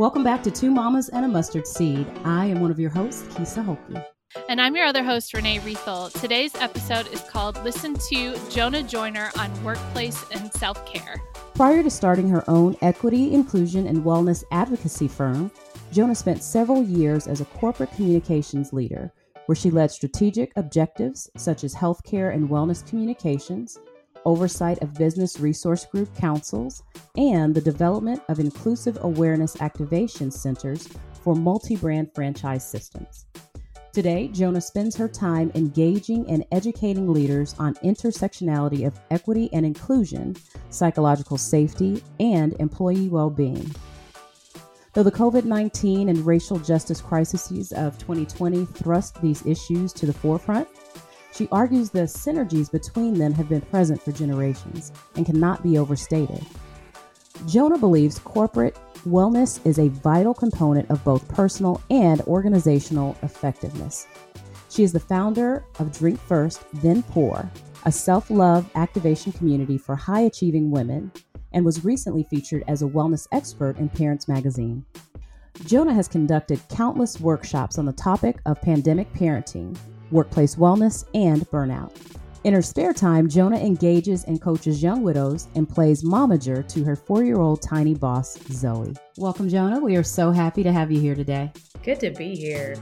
Welcome back to Two Mamas and a Mustard Seed. I am one of your hosts, Kisa Hoki. And I'm your other host, Renee Riethel. Today's episode is called Listen to Jon'a Joiner on Workplace and Self Care. Prior to starting her own equity, inclusion, and wellness advocacy firm, Jon'a spent several years as a corporate communications leader, where she led strategic objectives such as healthcare and wellness communications, oversight of business resource group councils, and the development of inclusive awareness activation centers for multi brand franchise systems. Today, Jon'a spends her time engaging and educating leaders on intersectionality of equity and inclusion, psychological safety, and employee well being. Though the COVID 19 and racial justice crises of 2020 thrust these issues to the forefront, she argues the synergies between them have been present for generations and cannot be overstated. Jon'a believes corporate wellness is a vital component of both personal and organizational effectiveness. She is the founder of Drink First, Then Pour, a self love activation community for high achieving women and was recently featured as a wellness expert in Parents Magazine. Jon'a has conducted countless workshops on the topic of pandemic parenting, workplace wellness, and burnout. In her spare time, Jon'a engages and coaches young widows and plays momager to her four year old tiny boss, Zoe. Welcome, Jon'a. We are so happy to have you here today. Good to be here.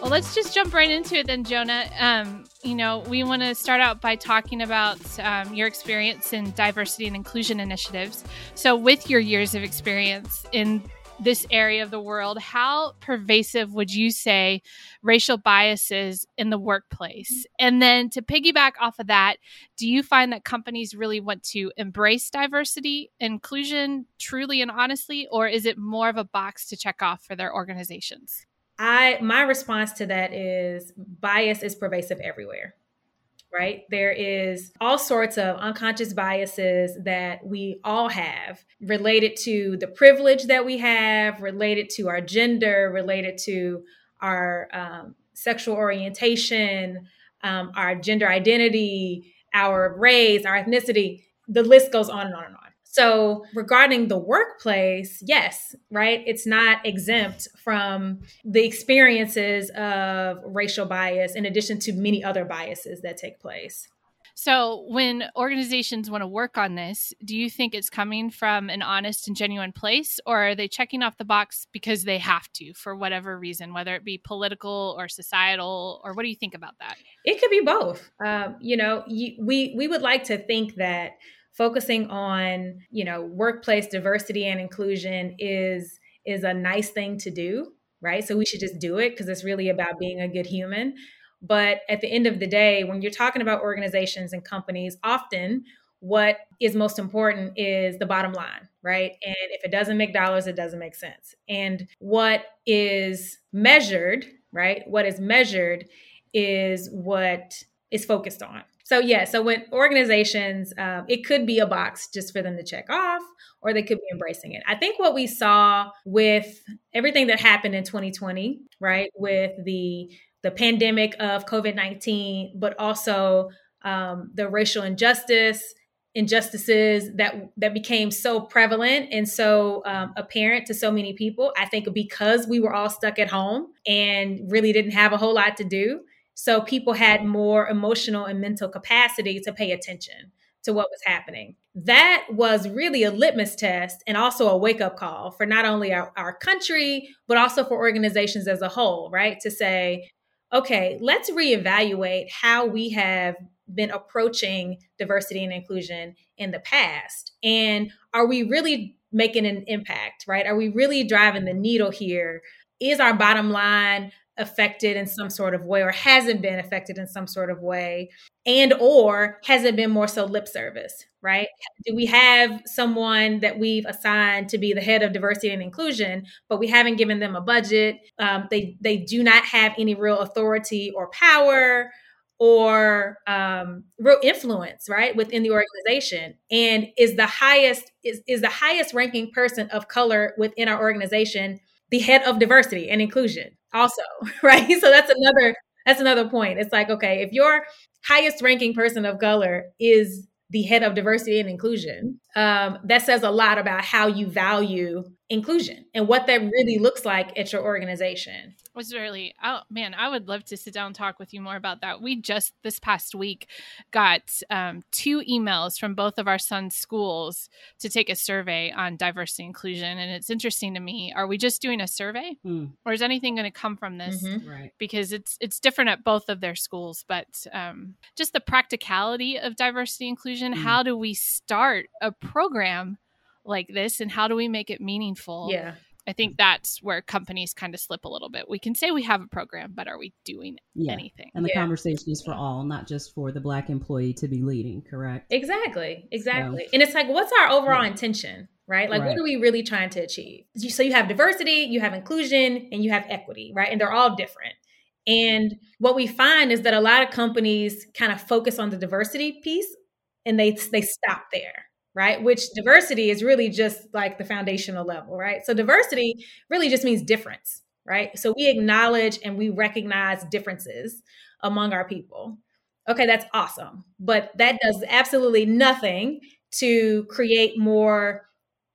Well, let's just jump right into it then, Jon'a. Um, you know, we want to start out by talking about um, your experience in diversity and inclusion initiatives. So, with your years of experience in this area of the world, how pervasive would you say racial biases in the workplace? And then to piggyback off of that, do you find that companies really want to embrace diversity, inclusion truly and honestly, or is it more of a box to check off for their organizations? I my response to that is bias is pervasive everywhere. Right? There is all sorts of unconscious biases that we all have related to the privilege that we have, related to our gender, related to our um, sexual orientation, um, our gender identity, our race, our ethnicity. The list goes on and on and on. So, regarding the workplace, yes, right? It's not exempt from the experiences of racial bias in addition to many other biases that take place. So, when organizations want to work on this, do you think it's coming from an honest and genuine place, or are they checking off the box because they have to for whatever reason, whether it be political or societal, or what do you think about that? It could be both. Um, you know, you, we we would like to think that focusing on you know workplace diversity and inclusion is is a nice thing to do right? So we should just do it because it's really about being a good human. But at the end of the day when you're talking about organizations and companies often what is most important is the bottom line right? And if it doesn't make dollars it doesn't make sense. And what is measured right what is measured is what is focused on so yeah, so when organizations, um, it could be a box just for them to check off, or they could be embracing it. I think what we saw with everything that happened in 2020, right, with the the pandemic of COVID 19, but also um, the racial injustice injustices that that became so prevalent and so um, apparent to so many people i think because we were all stuck at home and really didn't have a whole lot to do so people had more emotional and mental capacity to pay attention to what was happening. That was really a litmus test and also a wake up call for not only our, our country, but also for organizations as a whole, right? To say, okay, let's reevaluate how we have been approaching diversity and inclusion in the past. And are we really making an impact, right? Are we really driving the needle here? Is our bottom line affected in some sort of way or hasn't been affected in some sort of way and or has it been more so lip service right? Do we have someone that we've assigned to be the head of diversity and inclusion but we haven't given them a budget? Um, they they do not have any real authority or power or um, real influence right within the organization. And is the highest is, is the highest ranking person of color within our organization the head of diversity and inclusion also, right? So that's another that's another point. It's like, okay, if your highest ranking person of color is the head of diversity and inclusion, um, that says a lot about how you value inclusion and what that really looks like at your organization was really oh man i would love to sit down and talk with you more about that we just this past week got um, two emails from both of our sons schools to take a survey on diversity inclusion and it's interesting to me are we just doing a survey mm. or is anything going to come from this mm-hmm. right. because it's it's different at both of their schools but um, just the practicality of diversity inclusion mm. how do we start a program like this and how do we make it meaningful yeah I think that's where companies kind of slip a little bit. We can say we have a program, but are we doing yeah. anything? And the yeah. conversation is for all, not just for the black employee to be leading, correct? Exactly. Exactly. So, and it's like, what's our overall yeah. intention? Right? Like, right. what are we really trying to achieve? So, you have diversity, you have inclusion, and you have equity, right? And they're all different. And what we find is that a lot of companies kind of focus on the diversity piece and they they stop there right? Which mm-hmm. diversity is really just like the foundational level, right? So diversity really just means difference, right? So we acknowledge and we recognize differences among our people. Okay, that's awesome. But that does absolutely nothing to create more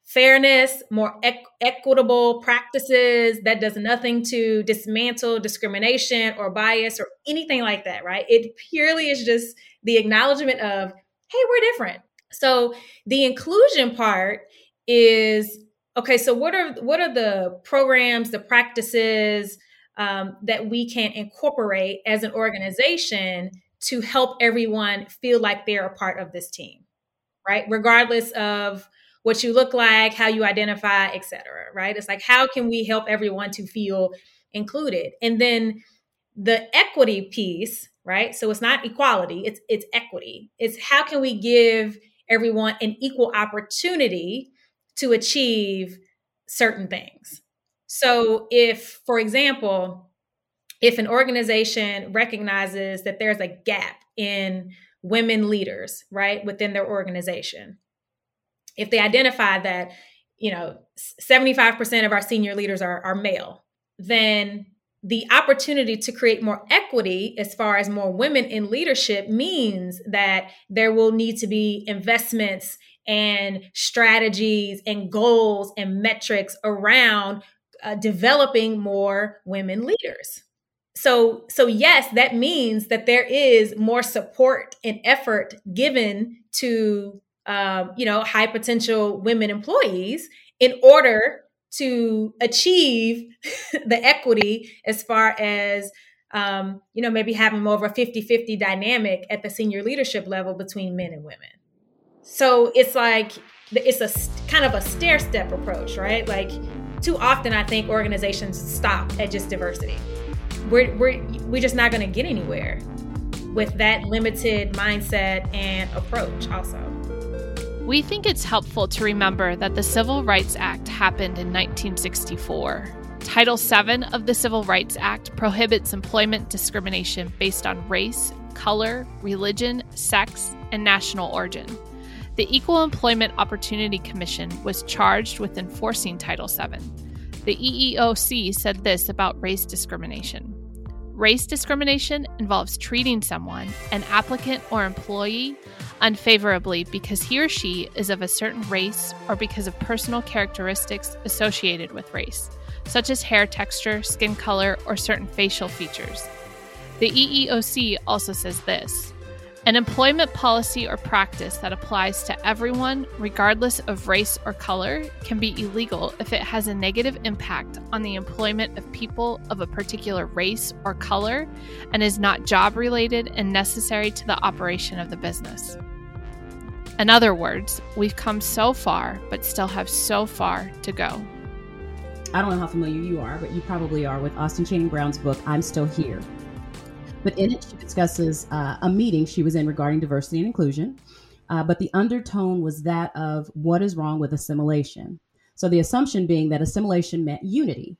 fairness, more equ- equitable practices. That does nothing to dismantle discrimination or bias or anything like that, right? It purely is just the acknowledgement of, hey, we're different. So the inclusion part is okay. So what are what are the programs, the practices um, that we can incorporate as an organization to help everyone feel like they're a part of this team, right? Regardless of what you look like, how you identify, etc. Right? It's like how can we help everyone to feel included, and then the equity piece right so it's not equality it's it's equity it's how can we give everyone an equal opportunity to achieve certain things. So, if, for example, if an organization recognizes that there's a gap in women leaders, right, within their organization, if they identify that, you know, 75% of our senior leaders are, are male, then the opportunity to create more equity as far as more women in leadership means that there will need to be investments and strategies and goals and metrics around uh, developing more women leaders. So so yes that means that there is more support and effort given to um, you know high potential women employees in order to achieve the equity as far as um, you know maybe having more of a 50-50 dynamic at the senior leadership level between men and women. So it's like it's a kind of a stair step approach right? Like too often i think organizations stop at just diversity. We're, we're, we're just not going to get anywhere with that limited mindset and approach also we think it's helpful to remember that the Civil Rights Act happened in 1964. Title VII of the Civil Rights Act prohibits employment discrimination based on race, color, religion, sex, and national origin. The Equal Employment Opportunity Commission was charged with enforcing Title VII. The EEOC said this about race discrimination Race discrimination involves treating someone, an applicant or employee, unfavorably because he or she is of a certain race or because of personal characteristics associated with race, such as hair texture, skin color, or certain facial features. The EEOC also says this an employment policy or practice that applies to everyone, regardless of race or color, can be illegal if it has a negative impact on the employment of people of a particular race or color and is not job related and necessary to the operation of the business. In other words, we've come so far, but still have so far to go. I don't know how familiar you are, but you probably are with Austin Channing Brown's book, I'm Still Here. But in it, she discusses uh, a meeting she was in regarding diversity and inclusion. Uh, but the undertone was that of what is wrong with assimilation. So the assumption being that assimilation meant unity.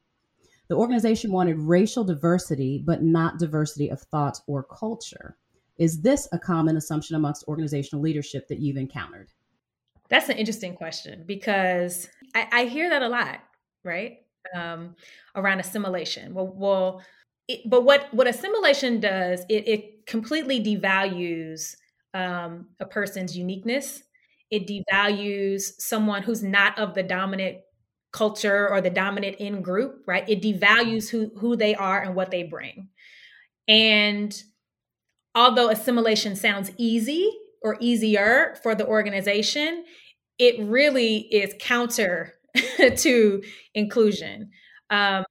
The organization wanted racial diversity, but not diversity of thought or culture. Is this a common assumption amongst organizational leadership that you've encountered? That's an interesting question because I, I hear that a lot, right? Um, around assimilation. Well, well it, but what what assimilation does it, it completely devalues um, a person's uniqueness. It devalues someone who's not of the dominant culture or the dominant in group, right? It devalues who who they are and what they bring. And although assimilation sounds easy or easier for the organization, it really is counter to inclusion. Um,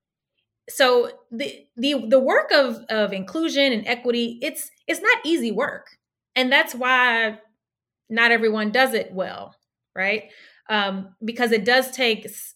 so the the the work of of inclusion and equity it's it's not easy work, and that's why not everyone does it well, right? Um, because it does take s-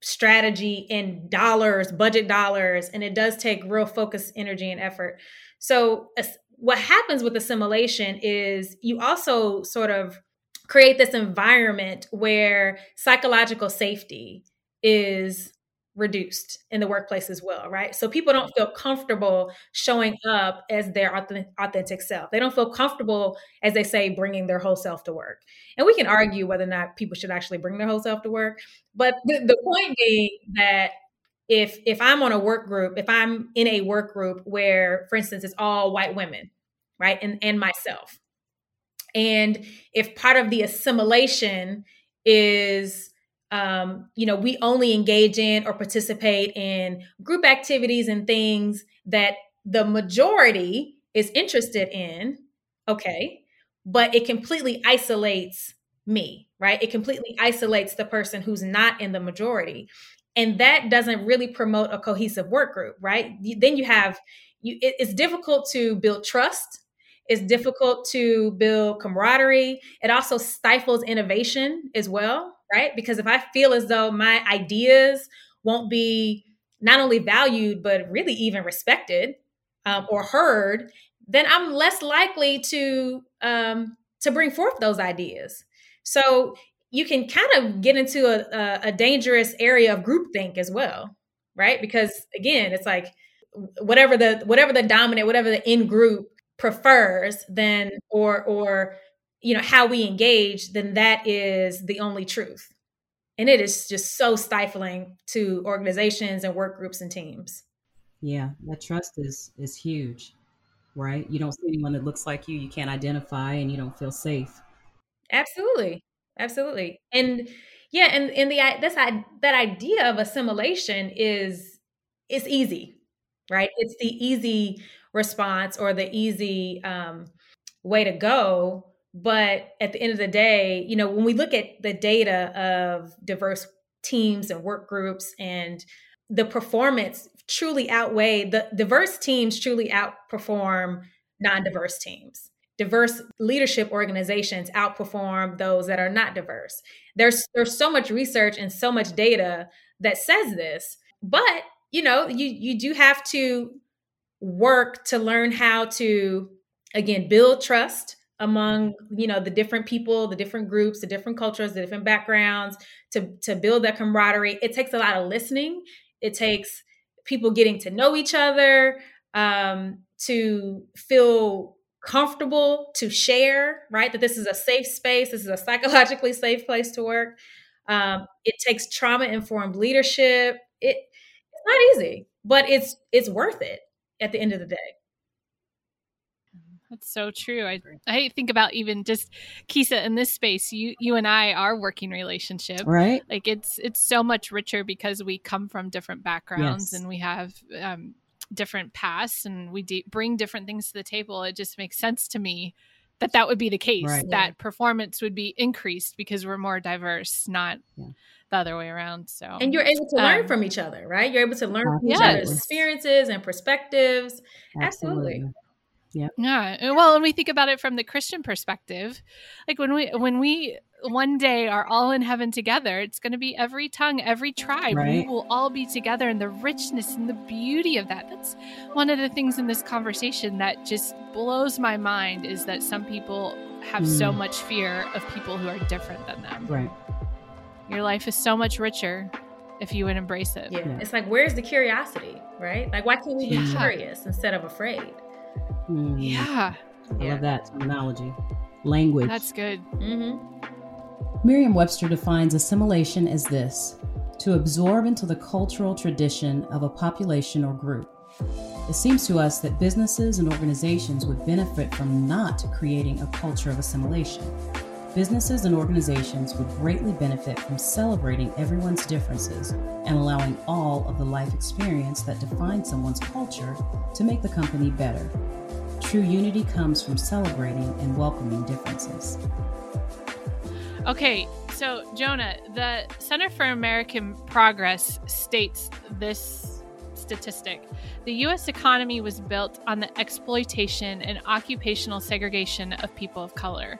strategy and dollars, budget dollars, and it does take real focus, energy, and effort. So what happens with assimilation is you also sort of create this environment where psychological safety is reduced in the workplace as well, right? So people don't feel comfortable showing up as their authentic self. They don't feel comfortable, as they say, bringing their whole self to work. And we can argue whether or not people should actually bring their whole self to work. But the, the point being that if if I'm on a work group, if I'm in a work group where, for instance, it's all white women, right, and and myself, and if part of the assimilation is um, you know, we only engage in or participate in group activities and things that the majority is interested in, okay, but it completely isolates me, right? It completely isolates the person who's not in the majority. And that doesn't really promote a cohesive work group, right? Then you have you it's difficult to build trust it's difficult to build camaraderie. It also stifles innovation as well, right? Because if I feel as though my ideas won't be not only valued, but really even respected um, or heard, then I'm less likely to um, to bring forth those ideas. So you can kind of get into a, a, dangerous area of groupthink as well, right? Because again, it's like whatever the whatever the dominant, whatever the in group prefers then or or you know how we engage then that is the only truth. And it is just so stifling to organizations and work groups and teams. Yeah that trust is is huge right? You don't see anyone that looks like you you can't identify and you don't feel safe. Absolutely absolutely. And yeah and and the this that idea of assimilation is it's easy right? It's the easy response or the easy um, way to go. But at the end of the day, you know, when we look at the data of diverse teams and work groups and the performance truly outweigh the diverse teams truly outperform non-diverse teams. Diverse leadership organizations outperform those that are not diverse. There's there's so much research and so much data that says this but you know you you do have to work to learn how to again build trust among you know the different people the different groups the different cultures the different backgrounds to to build that camaraderie. It takes a lot of listening. It takes people getting to know each other um, to feel comfortable to share right? That this is a safe space. This is a psychologically safe place to work. Um, it takes trauma informed leadership. It, it's not easy but it's it's worth it at the end of the day. That's so true. I I think about even just Kisa in this space. You you and I are working relationship, right? Like it's it's so much richer because we come from different backgrounds yes. and we have um, different pasts and we de- bring different things to the table. It just makes sense to me that that would be the case. Right. That yeah. performance would be increased because we're more diverse, not yeah the other way around. So and you're able to um, learn from each other, right? You're able to learn from yes. each other's experiences and perspectives. Absolutely. Absolutely. Yeah. Yeah. Well, when we think about it from the Christian perspective, like when we when we one day are all in heaven together, it's going to be every tongue, every tribe. Right. We will all be together, and the richness and the beauty of that. That's one of the things in this conversation that just blows my mind is that some people have mm. so much fear of people who are different than them. Right. Your life is so much richer if you would embrace it. Yeah. yeah. It's like, where's the curiosity, right? Like, why can't we be yeah. curious instead of afraid? Mm. Yeah. I yeah. love that terminology. Language. That's good. Mm-hmm. Merriam Webster defines assimilation as this to absorb into the cultural tradition of a population or group. It seems to us that businesses and organizations would benefit from not creating a culture of assimilation. Businesses and organizations would greatly benefit from celebrating everyone's differences and allowing all of the life experience that defines someone's culture to make the company better. True unity comes from celebrating and welcoming differences. Okay, so Jon'a, the Center for American Progress states this statistic. The U.S. economy was built on the exploitation and occupational segregation of people of color.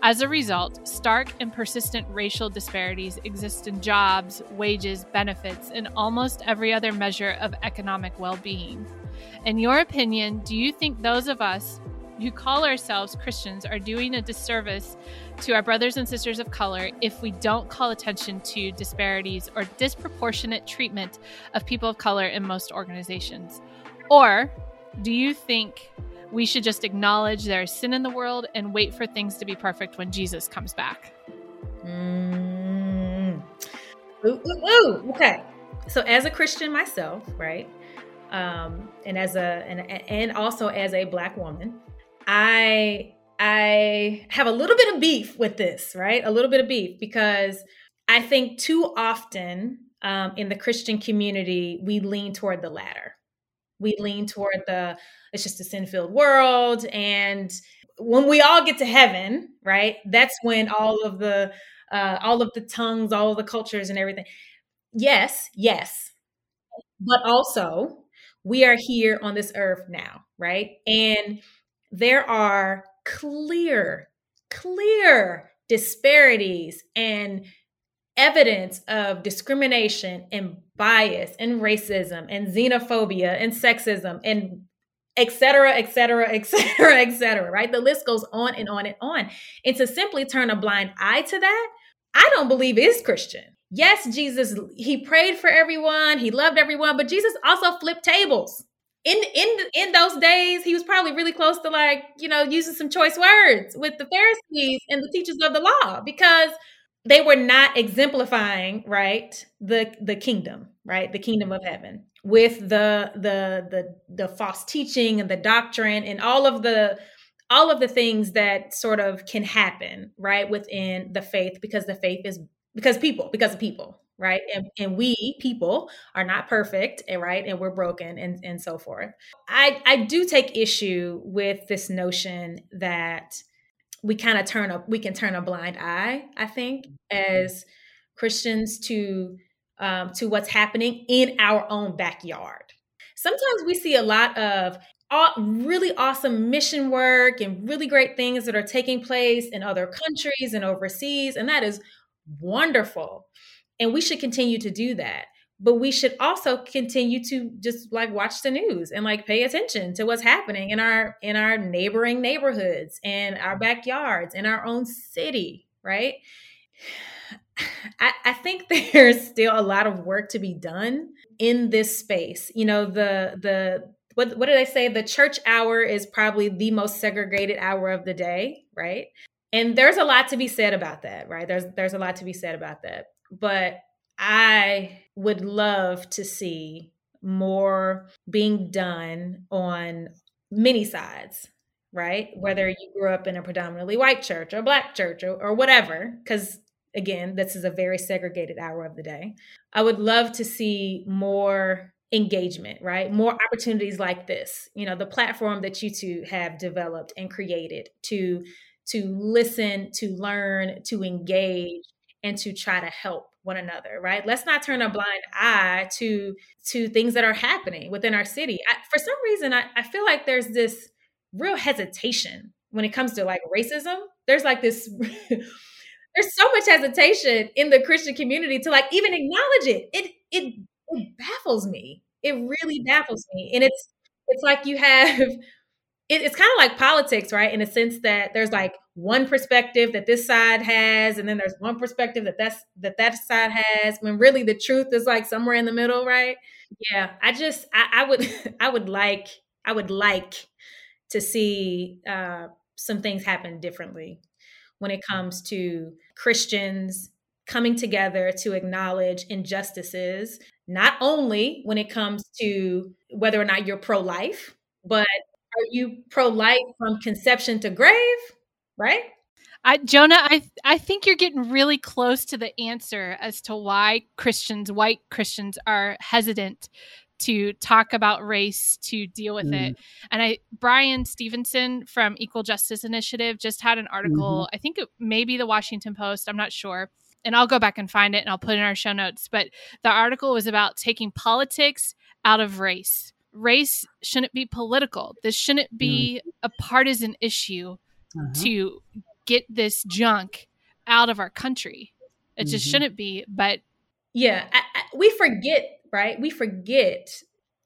As a result, stark and persistent racial disparities exist in jobs, wages, benefits, and almost every other measure of economic well being. In your opinion, do you think those of us who call ourselves Christians are doing a disservice to our brothers and sisters of color if we don't call attention to disparities or disproportionate treatment of people of color in most organizations? Or do you think we should just acknowledge there is sin in the world and wait for things to be perfect when Jesus comes back? Mm. Ooh, ooh, ooh. Okay. So, as a Christian myself, right, um, and as a and, and also as a black woman, I I have a little bit of beef with this, right? A little bit of beef because I think too often um, in the Christian community we lean toward the latter. We lean toward the it's just a sin-filled world, and when we all get to heaven, right? That's when all of the uh, all of the tongues, all of the cultures, and everything. Yes, yes, but also we are here on this earth now, right? And there are clear, clear disparities and evidence of discrimination and bias and racism and xenophobia and sexism and et cetera, et cetera, et cetera, et cetera, right? The list goes on and on and on. And to simply turn a blind eye to that, I don't believe is Christian. Yes, Jesus, he prayed for everyone, he loved everyone, but Jesus also flipped tables. In in in those days, he was probably really close to like you know using some choice words with the Pharisees and the teachers of the law because they were not exemplifying right the the kingdom right the kingdom of heaven with the the the the false teaching and the doctrine and all of the all of the things that sort of can happen right within the faith because the faith is because people because of people right? And, and we people are not perfect and right and we're broken and, and so forth. I i do take issue with this notion that we kind of turn up we can turn a blind eye i think as christians to um, to what's happening in our own backyard. Sometimes we see a lot of all, really awesome mission work and really great things that are taking place in other countries and overseas and that is wonderful and we should continue to do that. But we should also continue to just like watch the news and like pay attention to what's happening in our in our neighboring neighborhoods and our backyards in our own city, right? I, I think there's still a lot of work to be done in this space. You know, the the what what did I say? The church hour is probably the most segregated hour of the day, right? And there's a lot to be said about that, right? There's there's a lot to be said about that but I would love to see more being done on many sides, right? Whether mm-hmm. you grew up in a predominantly white church or black church or, or whatever, because again, this is a very segregated hour of the day. I would love to see more engagement, right? More opportunities like this. You know, the platform that you two have developed and created to to listen, to learn, to engage and to try to help one another right? Let's not turn a mm-hmm. blind eye to to things that are happening within our city. I, for some reason I, I feel like there's this real hesitation when it comes to like racism. There's like this there's so much hesitation in the christian community to like even acknowledge it. It it, it baffles me. It really mm-hmm. baffles me. And it's it's like you have it, it's kind of like politics, right? In a sense that there's like one perspective that this side has, and then there's one perspective that that's that that side has. When really the truth is like somewhere in the middle, right? Yeah, I just I, I would I would like I would like to see uh, some things happen differently when it comes to Christians coming together to acknowledge injustices not only when it comes to whether or not you're pro life, but are you pro life from conception to grave? Right? I, Jon'a, I I think you're getting really close to the answer as to why Christians, white Christians, are hesitant to talk about race to deal with mm. it. And I Bryan Stevenson from Equal Justice Initiative just had an article, mm-hmm. I think it may be the Washington Post, I'm not sure. And I'll go back and find it and I'll put it in our show notes. But the article was about taking politics out of race. Race shouldn't be political. This shouldn't be mm. a partisan issue uh-huh. to get this junk out of our country. It mm-hmm. just shouldn't be. But yeah, I, I, we forget right? We forget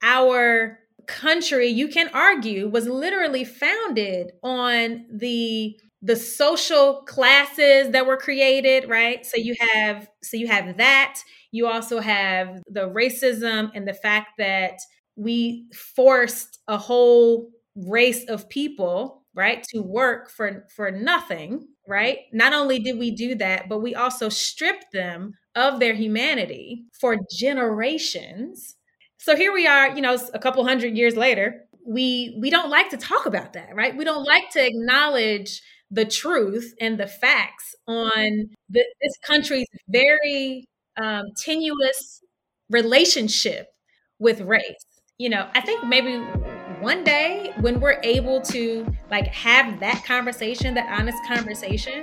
our country, you can argue, was literally founded on the the social classes that were created, right? So you have so you have that. You also have the racism and the fact that we forced a whole race of people, right, to work for for nothing, right? Not only did we do that, but we also stripped them of their humanity for generations. So here we are, you know, a couple hundred years later. We we don't like to talk about that, right? We don't like to acknowledge the truth and the facts on the, this country's very um, tenuous relationship with race. You know, I think maybe one day when we're able to like have that conversation, that honest conversation,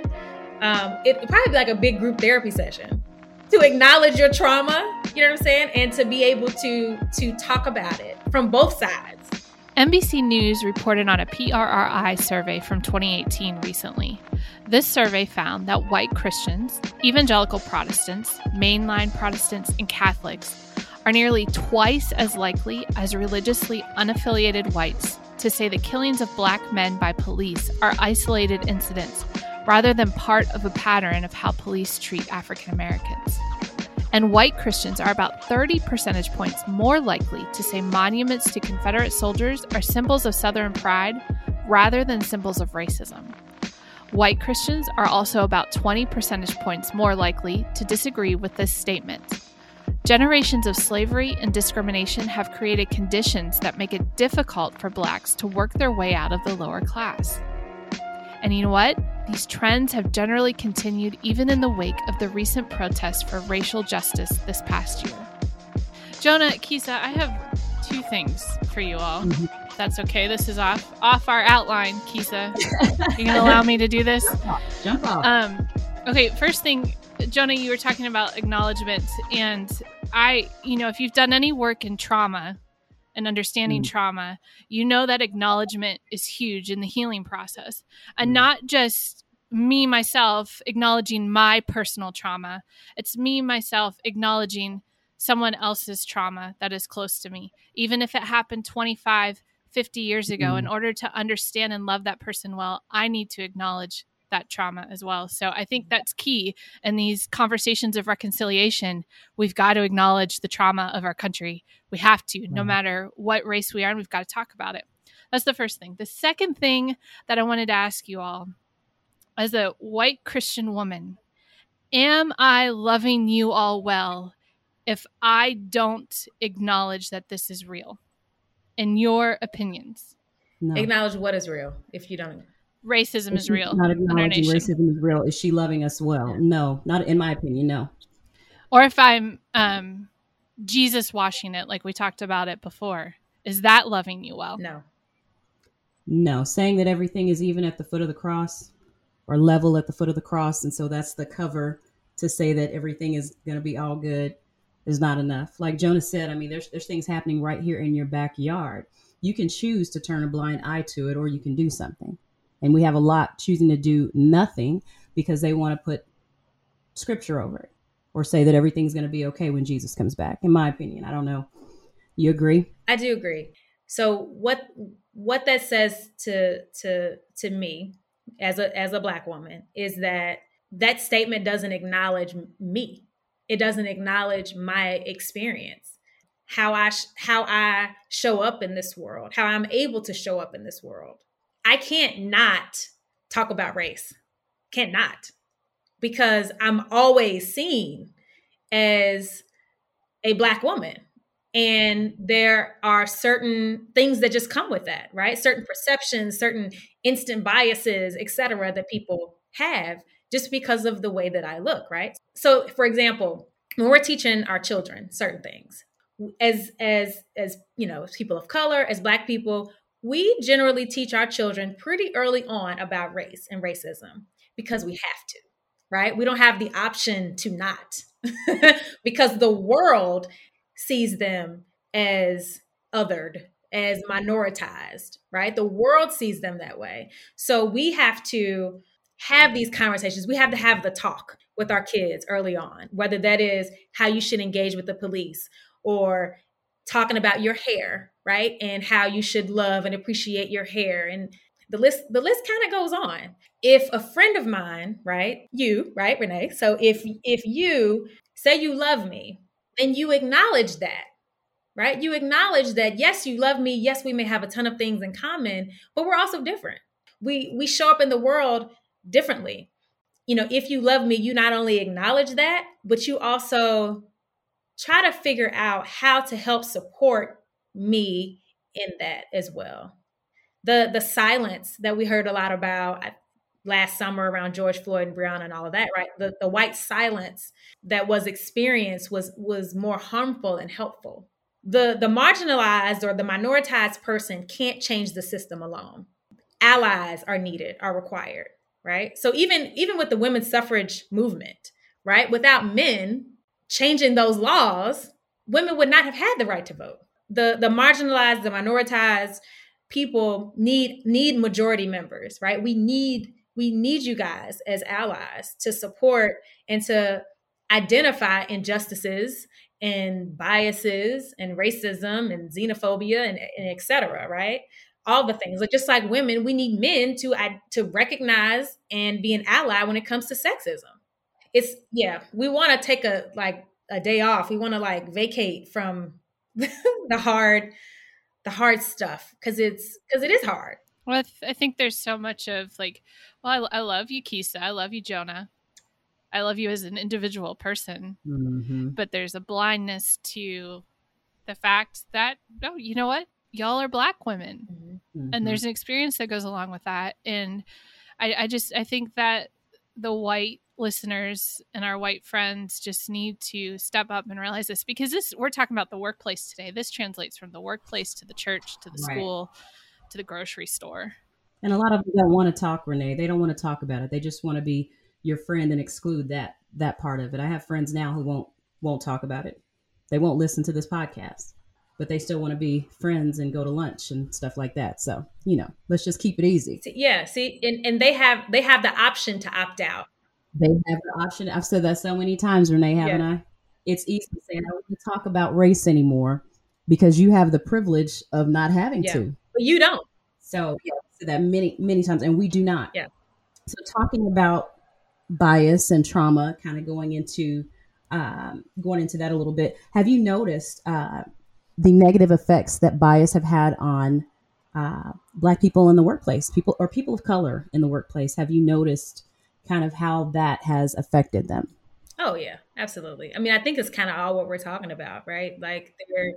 um, it probably be like a big group therapy session to acknowledge your trauma, you know what I'm saying? And to be able to to talk about it from both sides. NBC News reported on a PRRI survey from 2018 recently. This survey found that white Christians, evangelical Protestants, mainline Protestants, and Catholics are nearly twice as likely as religiously unaffiliated whites to say the killings of black men by police are isolated incidents rather than part of a pattern of how police treat African Americans. And white Christians are about 30 percentage points more likely to say monuments to Confederate soldiers are symbols of Southern pride rather than symbols of racism. White Christians are also about 20 percentage points more likely to disagree with this statement. Generations of slavery and discrimination have created conditions that make it difficult for blacks to work their way out of the lower class. And you know what? These trends have generally continued even in the wake of the recent protests for racial justice this past year. Jon'a, Kisa, I have two things for you all. Mm-hmm. That's okay. This is off off our outline, Kisa. you gonna allow me to do this? Jump off. Jump off. Um, okay, first thing, Jon'a, you were talking about acknowledgement, and I, you know, if you've done any work in trauma, and understanding mm. trauma, you know that acknowledgement is huge in the healing process. And mm. not just me, myself, acknowledging my personal trauma, it's me, myself, acknowledging someone else's trauma that is close to me. Even if it happened 25, 50 years ago, mm. in order to understand and love that person well, I need to acknowledge that trauma as well. So I think mm-hmm. that's key in these conversations of reconciliation. We've got to acknowledge the trauma of our country. We have to, no mm-hmm. matter what race we are, and we've got to talk about it. That's the first thing. The second thing that I wanted to ask you all as a white Christian woman, am I loving you all well if I don't acknowledge that this is real? In your opinions? No. Acknowledge what is real if you don't racism is real. Not acknowledging racism is real. Is she loving us well? No, not in my opinion. No. Or if I'm um, Jesus washing it, like we talked about it before, is that loving you well? No. No, saying that everything is even at the foot of the cross or level at the foot of the cross, and so that's the cover to say that everything is going to be all good is not enough. Like Jon'a said, I mean, there's there's things happening right here in your backyard. You can choose to turn a blind eye to it, or you can do something. And we have a lot choosing to do nothing because they want to put scripture over it or say that everything's going to be okay when Jesus comes back. In my opinion, I don't know. You agree? I do agree. So what what that says to to to me as a as a black woman is that that statement doesn't acknowledge me. It doesn't acknowledge my experience, how I sh- how I show up in this world, how I'm able to show up in this world. I can't not talk about race. Can't not. Because I'm always seen as a black woman and there are certain things that just come with that right certain perceptions certain instant biases etc that people have just because of the way that i look right so for example when we're teaching our children certain things as as as you know people of color as black people we generally teach our children pretty early on about race and racism because we have to right we don't have the option to not because the world sees them as othered, as minoritized, right? The world sees them that way. So we have to have these conversations. We have to have the talk with our kids early on, whether that is how you should engage with the police or talking about your hair, right? And how you should love and appreciate your hair and the list the list kind of goes on. If a friend of mine, right? You, right, Renee? So if if you say you love me, and you acknowledge that right? You acknowledge that yes, you love me. Yes, we may have a ton of things in common, but we're also different. We we show up in the world differently. You know, if you love me, you not only acknowledge that, but you also try to figure out how to help support me in that as well. The the silence that we heard a lot about last summer around George Floyd and Breonna and all of that, right? The the white silence that was experienced was was more harmful and helpful. The the marginalized or the minoritized person can't change the system alone. Allies are needed are required right? So even even with the women's suffrage movement right? Without men changing those laws women would not have had the right to vote the the marginalized the minoritized people need need majority members right we need we need you guys as allies to support and to identify injustices and biases and racism and xenophobia and, and et cetera, right? All the things. Like just like women, we need men to to recognize and be an ally when it comes to sexism. It's yeah, we want to take a like a day off. We want to like vacate from the hard the hard stuff because it's because it is hard. Well, I, th- I, think there's so much of like, well, I, I love you, Kisa. I love you, Jon'a. I love you as an individual person. Mm-hmm. But there's a blindness to the fact that, oh, you know what? Y'all are black women. Mm-hmm. And there's an experience that goes along with that. And I, I just, I think that the white listeners and our white friends just need to step up and realize this because this, we're talking about the workplace today. This translates from the workplace to the church to the right. school to the grocery store. And a lot of them don't want to talk, Renee. They don't want to talk about it. They just want to be your friend and exclude that that part of it. I have friends now who won't won't talk about it. They won't listen to this podcast, but they still want to be friends and go to lunch and stuff like that. So, you know, let's just keep it easy. Yeah, see, and, and they have they have the option to opt out. They have the option. I've said that so many times, Renee, haven't yeah. I? It's easy to say I don't want to talk about race anymore because you have the privilege of not having yeah. to. But you don't. So yeah, so that many, many times, and we do not. Yeah. So talking about bias and trauma, kind of going into um, going into that a little bit. Have you noticed uh, the negative effects that bias have had on uh, Black people in the workplace, people or people of color in the workplace? Have you noticed kind of how that has affected them? Oh yeah, absolutely. I mean, I think it's kind of all what we're talking about, right? Like, they're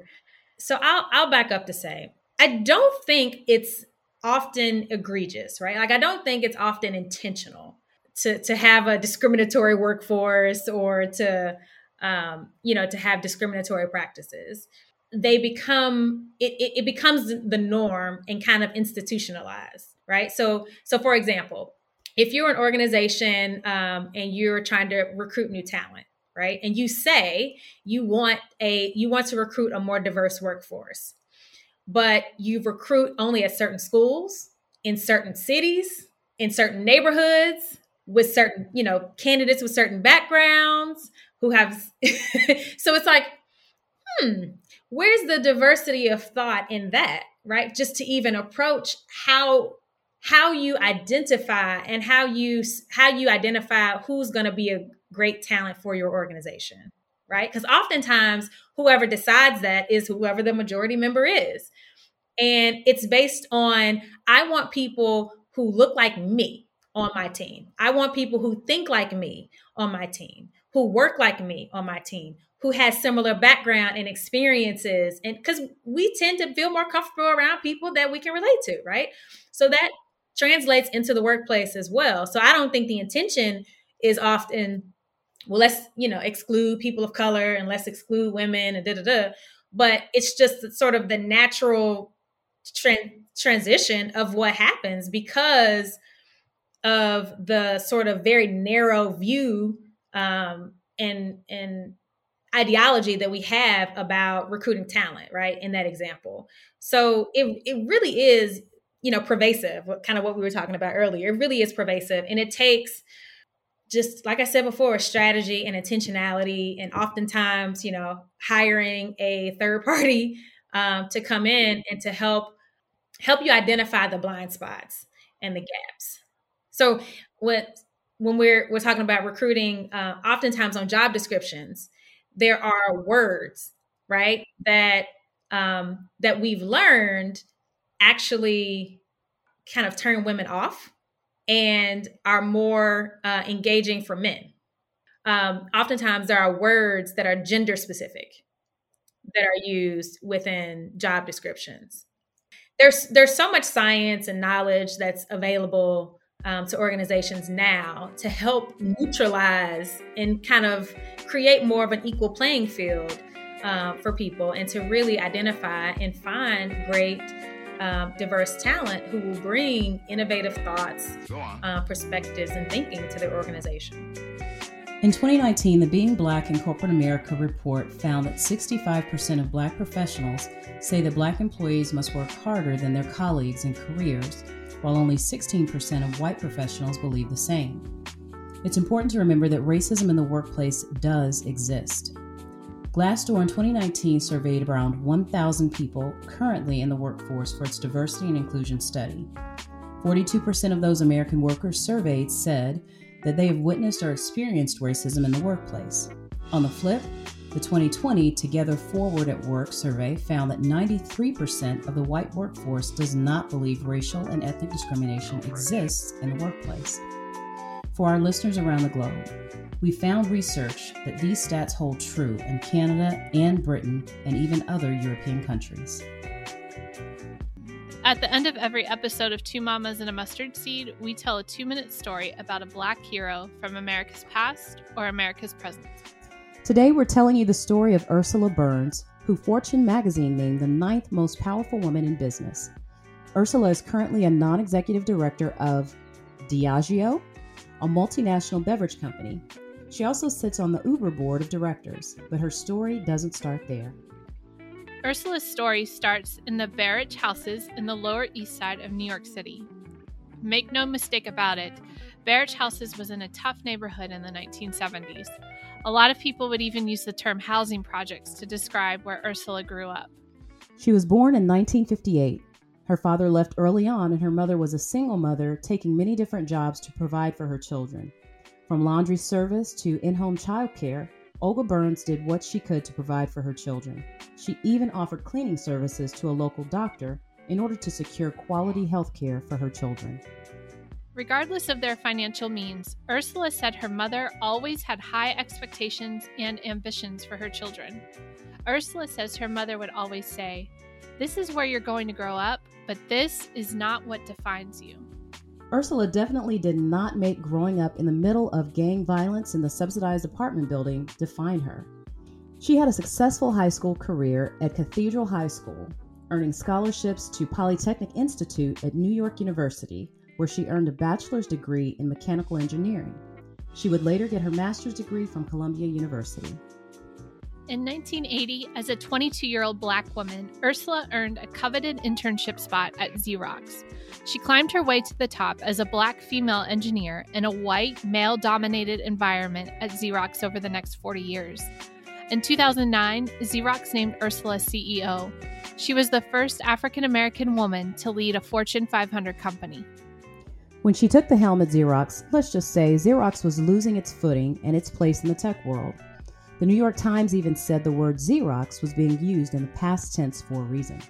so I'll I'll back up to say I don't think it's often egregious, right? Like, I don't think it's often intentional to to have a discriminatory workforce or to um, you know to have discriminatory practices they become it, it, it becomes the norm and kind of institutionalized right so so for example if you're an organization um, and you're trying to recruit new talent right and you say you want a you want to recruit a more diverse workforce but you recruit only at certain schools in certain cities in certain neighborhoods with certain, you know, candidates with certain backgrounds who have so it's like, hmm, where's the diversity of thought in that, right? Just to even approach how how you identify and how you how you identify who's going to be a great talent for your organization right? Because oftentimes whoever decides that is whoever the majority member is. And it's based on i want people who look like me on my team. I want people who think like me on my team, who work like me on my team, who has similar background and experiences and because we tend to feel more comfortable around people that we can relate to right? So that translates into the workplace as well so i don't think the intention is often well let's you know exclude people of color and let's exclude women and da da da but it's just sort of the natural tra- transition of what happens because of the sort of very narrow view um, and and ideology that we have about recruiting talent, right? In that example. So it it really is, you know, pervasive, kind of what we were talking about earlier. It really is pervasive. And it takes just like I said before, a strategy and intentionality, and oftentimes, you know, hiring a third party um, to come in and to help help you identify the blind spots and the gaps. So what when we're we're talking about recruiting, uh, oftentimes on job descriptions, there are words, right, that um, that we've learned actually kind of turn women off and are more uh, engaging for men. Um, oftentimes, there are words that are gender specific that are used within job descriptions. There's there's so much science and knowledge that's available um, to organizations now to help neutralize and kind of create more of an equal playing field uh, for people and to really identify and find great um, diverse talent who will bring innovative thoughts, uh, perspectives, and thinking to their organization. In 2019, the Being Black in Corporate America report found that 65% of Black professionals say that Black employees must work harder than their colleagues in careers while only 16% of white professionals believe the same. It's important to remember that racism in the workplace does exist. Glassdoor in 2019 surveyed around 1,000 people currently in the workforce for its diversity and inclusion study. 42% of those American workers surveyed said that they have witnessed or experienced racism in the workplace. On the flip, the 2020 Together Forward at Work survey found that 93% of the white workforce does not believe racial and ethnic discrimination exists in the workplace. For our listeners around the globe, we found research that these stats hold true in Canada and Britain and even other European countries. At the end of every episode of Two Mamas and a Mustard Seed, we tell a two minute story about a black hero from America's past or America's present. Today, we're telling you the story of Ursula Burns, who Fortune magazine named the ninth most powerful woman in business. Ursula is currently a non executive director of Diageo, a multinational beverage company. She also sits on the Uber board of directors, but her story doesn't start there. Ursula's story starts in the Barrett houses in the Lower East Side of New York City. Make no mistake about it, Barrett houses was in a tough neighborhood in the 1970s. A lot of people would even use the term housing projects to describe where Ursula grew up. She was born in 1958. Her father left early on, and her mother was a single mother, taking many different jobs to provide for her children. From laundry service to in home childcare, Olga Burns did what she could to provide for her children. She even offered cleaning services to a local doctor in order to secure quality health care for her children. Regardless of their financial means, Ursula said her mother always had high expectations and ambitions for her children. Ursula says her mother would always say, This is where you're going to grow up, but this is not what defines you. Ursula definitely did not make growing up in the middle of gang violence in the subsidized apartment building define her. She had a successful high school career at Cathedral High School, earning scholarships to Polytechnic Institute at New York University where she earned a bachelor's degree in mechanical engineering. She would later get her master's degree from Columbia University. In 1980, as a 22 year old black woman, Ursula earned a coveted internship spot at Xerox. She climbed her way to the top as a black female engineer in a white, male dominated environment at Xerox over the next 40 years. In 2009, Xerox named Ursula CEO. She was the first African American woman to lead a Fortune 500 company. When she took the helm at Xerox, let's just say Xerox was losing its footing and its place in the tech world. The New York Times even said the word Xerox was being used in the past tense for a reason.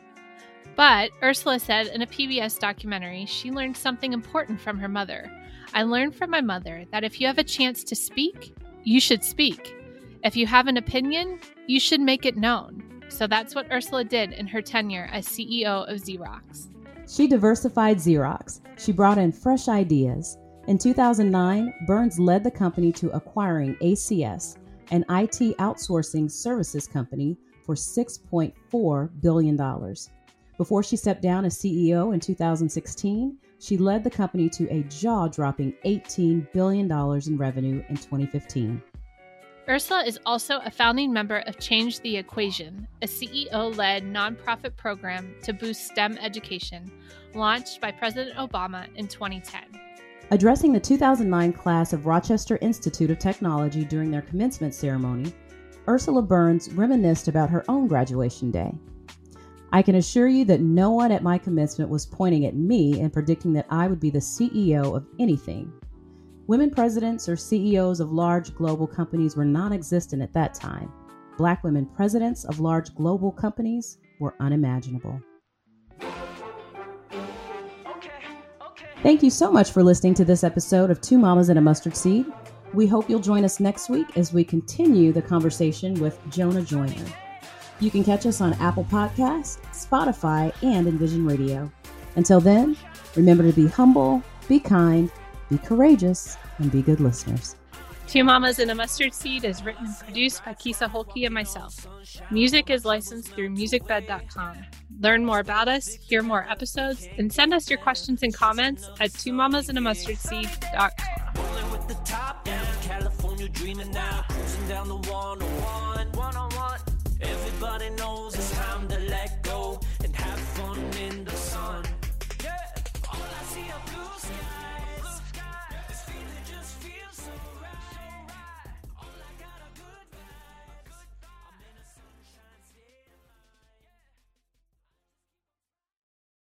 But Ursula said in a PBS documentary she learned something important from her mother. I learned from my mother that if you have a chance to speak, you should speak. If you have an opinion, you should make it known. So that's what Ursula did in her tenure as CEO of Xerox. She diversified Xerox. She brought in fresh ideas. In 2009, Burns led the company to acquiring ACS, an IT outsourcing services company, for $6.4 billion. Before she stepped down as CEO in 2016, she led the company to a jaw dropping $18 billion in revenue in 2015. Ursula is also a founding member of Change the Equation, a CEO led nonprofit program to boost STEM education, launched by President Obama in 2010. Addressing the 2009 class of Rochester Institute of Technology during their commencement ceremony, Ursula Burns reminisced about her own graduation day. I can assure you that no one at my commencement was pointing at me and predicting that I would be the CEO of anything. Women presidents or CEOs of large global companies were non existent at that time. Black women presidents of large global companies were unimaginable. Thank you so much for listening to this episode of Two Mamas and a Mustard Seed. We hope you'll join us next week as we continue the conversation with Jon'a Joiner. You can catch us on Apple Podcasts, Spotify, and Envision Radio. Until then, remember to be humble, be kind, be courageous, and be good listeners. Two Mamas and a Mustard Seed is written and produced by Kisa Holke and myself. Music is licensed through musicbed.com. Learn more about us, hear more episodes, and send us your questions and comments at two mamas and a mustard seed.com.